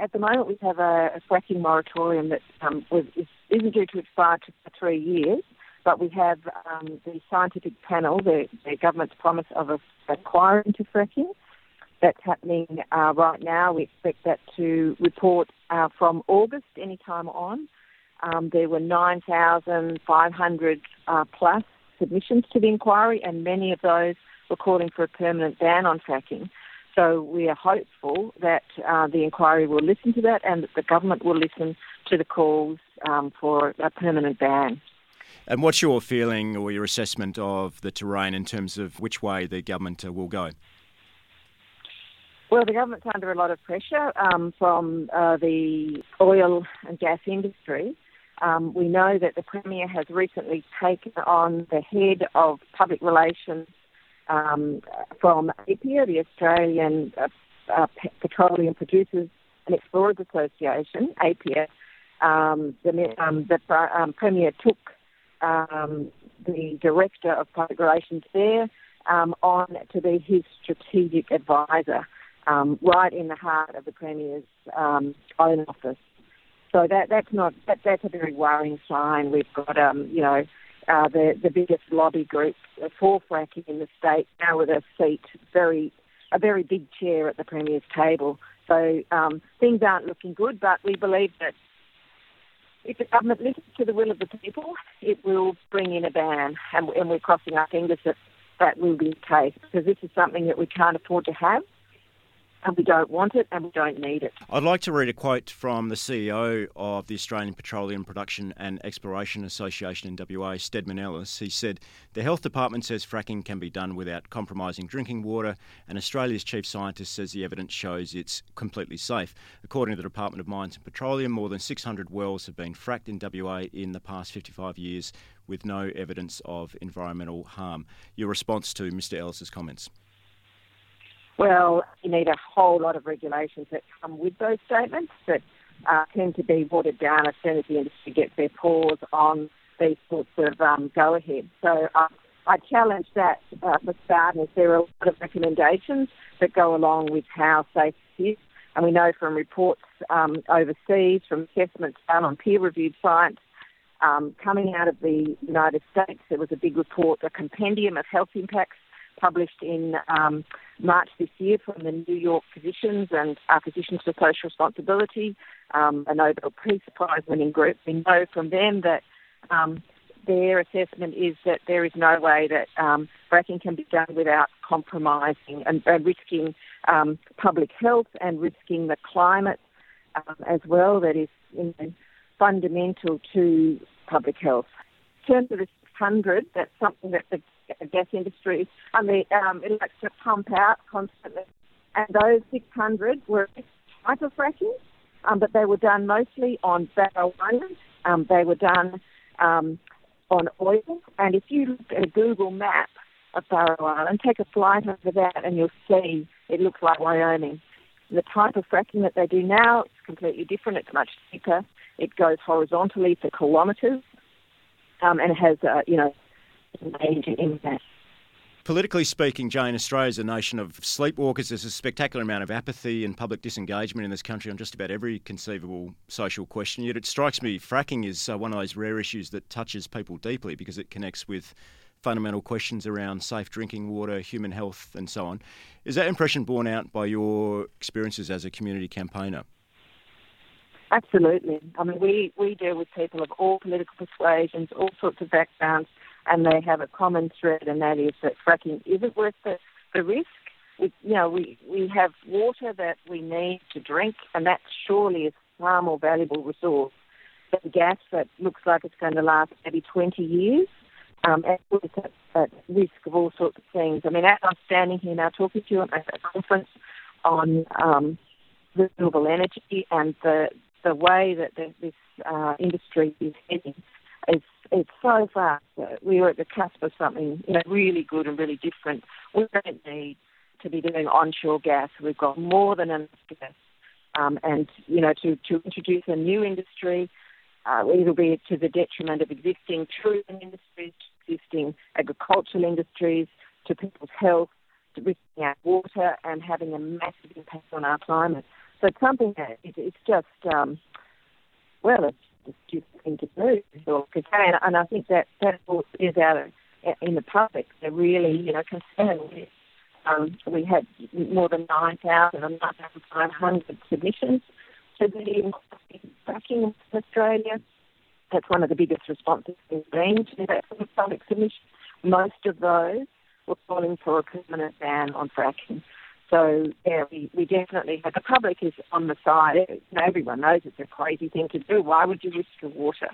At the moment, we have a, a fracking moratorium that um, was, is, isn't due to expire for three years, but we have um, the scientific panel, the, the, government's promise of a inquiry into fracking. That's happening uh, right now. We expect that to report uh, from August any time on. Um, there were 9,500 uh, plus submissions to the inquiry, and many of those were calling for a permanent ban on fracking. So we are hopeful that uh, the inquiry will listen to that and that the government will listen to the calls um, for a permanent ban. And what's your feeling or your assessment of the terrain in terms of which way the government uh, will go? Well, the government's under a lot of pressure um, from uh, the oil and gas industry. Um, we know that the Premier has recently taken on the head of public relations um, from APPEA, the Australian uh, uh, Petroleum Producers and Explorers Association, APPEA. Um, the, um, the um, Premier took um, the Director of Public Relations there um, on to be his strategic advisor, right in the heart of the Premier's own office. So that that's not that, that's a very worrying sign. We've got um, you know uh, the the biggest lobby group for fracking in the state now with a seat very a very big chair at the premier's table. So um, things aren't looking good, but we believe that if the government listens to the will of the people, it will bring in a ban, and, and we're crossing our fingers that that will be the case because this is something that we can't afford to have and we don't want it and we don't need it. I'd like to read a quote from the CEO of the Australian Petroleum Production and Exploration Association in WA, Stedman Ellis. He said, The health department says fracking can be done without compromising drinking water, and Australia's chief scientist says the evidence shows it's completely safe. According to the Department of Mines and Petroleum, more than 600 wells have been fracked in WA in the past 55 years with no evidence of environmental harm. Your response to Mr. Ellis's comments? Well, you need a whole lot of regulations that come with those statements that uh, tend to be watered down as soon as the industry gets their paws on these sorts of um, go-ahead. So uh, I challenge that uh, for starters. There are a lot of recommendations that go along with how safe it is. And we know from reports um, overseas, from assessments done on peer-reviewed science, um, coming out of the United States, there was a big report, a compendium of health impacts published in um, March this year from the New York Physicians and uh, Physicians for Social Responsibility, um, a Nobel Peace Prize winning group. We know from them that um, their assessment is that there is no way that um, fracking can be done without compromising and, and risking um, public health and risking the climate um, as well. That is you know, fundamental to public health. In terms of the 600, that's something that the gas industry, I mean, um, to pump out constantly. And those 600 were type of fracking, um, but they were done mostly on Barrow Island. Um, they were done um, on oil. And if you look at a Google map of Barrow Island, take a flight over that and you'll see it looks like Wyoming. The type of fracking that they do now is completely different. It's much deeper. It goes horizontally for kilometres, um, and has, uh, you know, major impact. Politically speaking, Jane, Australia is a nation of sleepwalkers. There's a spectacular amount of apathy and public disengagement in this country on just about every conceivable social question. Yet it strikes me fracking is uh, one of those rare issues that touches people deeply because it connects with fundamental questions around safe drinking water, human health, and so on. Is that impression borne out by your experiences as a community campaigner? Absolutely. I mean, we, we deal with people of all political persuasions, all sorts of backgrounds and they have a common thread, and that is that fracking isn't worth the, the risk. We, you know, we, we have water that we need to drink, and that surely is far more valuable resource than gas that looks like it's going to last maybe 20 years. Um, and with at, at risk of all sorts of things. I mean, as I'm standing here now talking to you at a conference on um, renewable energy and the the way that this uh, industry is heading it's so fast. We are at the cusp of something you know really good and really different. We don't need to be doing onshore gas. We've got more than enough gas, um, and you know to to introduce a new industry. Uh, it'll be to the detriment of existing tourism industries, existing agricultural industries, to people's health, to risking our water, and having a massive impact on our climate. So something that it, it's just, um, well, it's a stupid thing to do. Or, and, and I think that that is out of, in the public. They're really, you know, concerned with. Um, we had more than 9,000 and 9,500 submissions to the fracking in Australia. That's one of the biggest responses we've been to that sort of public submission. Most of those were calling for a permanent ban on fracking. So yeah, we, we definitely the public is on the side. You know, everyone knows it's a crazy thing to do. Why would you risk your water?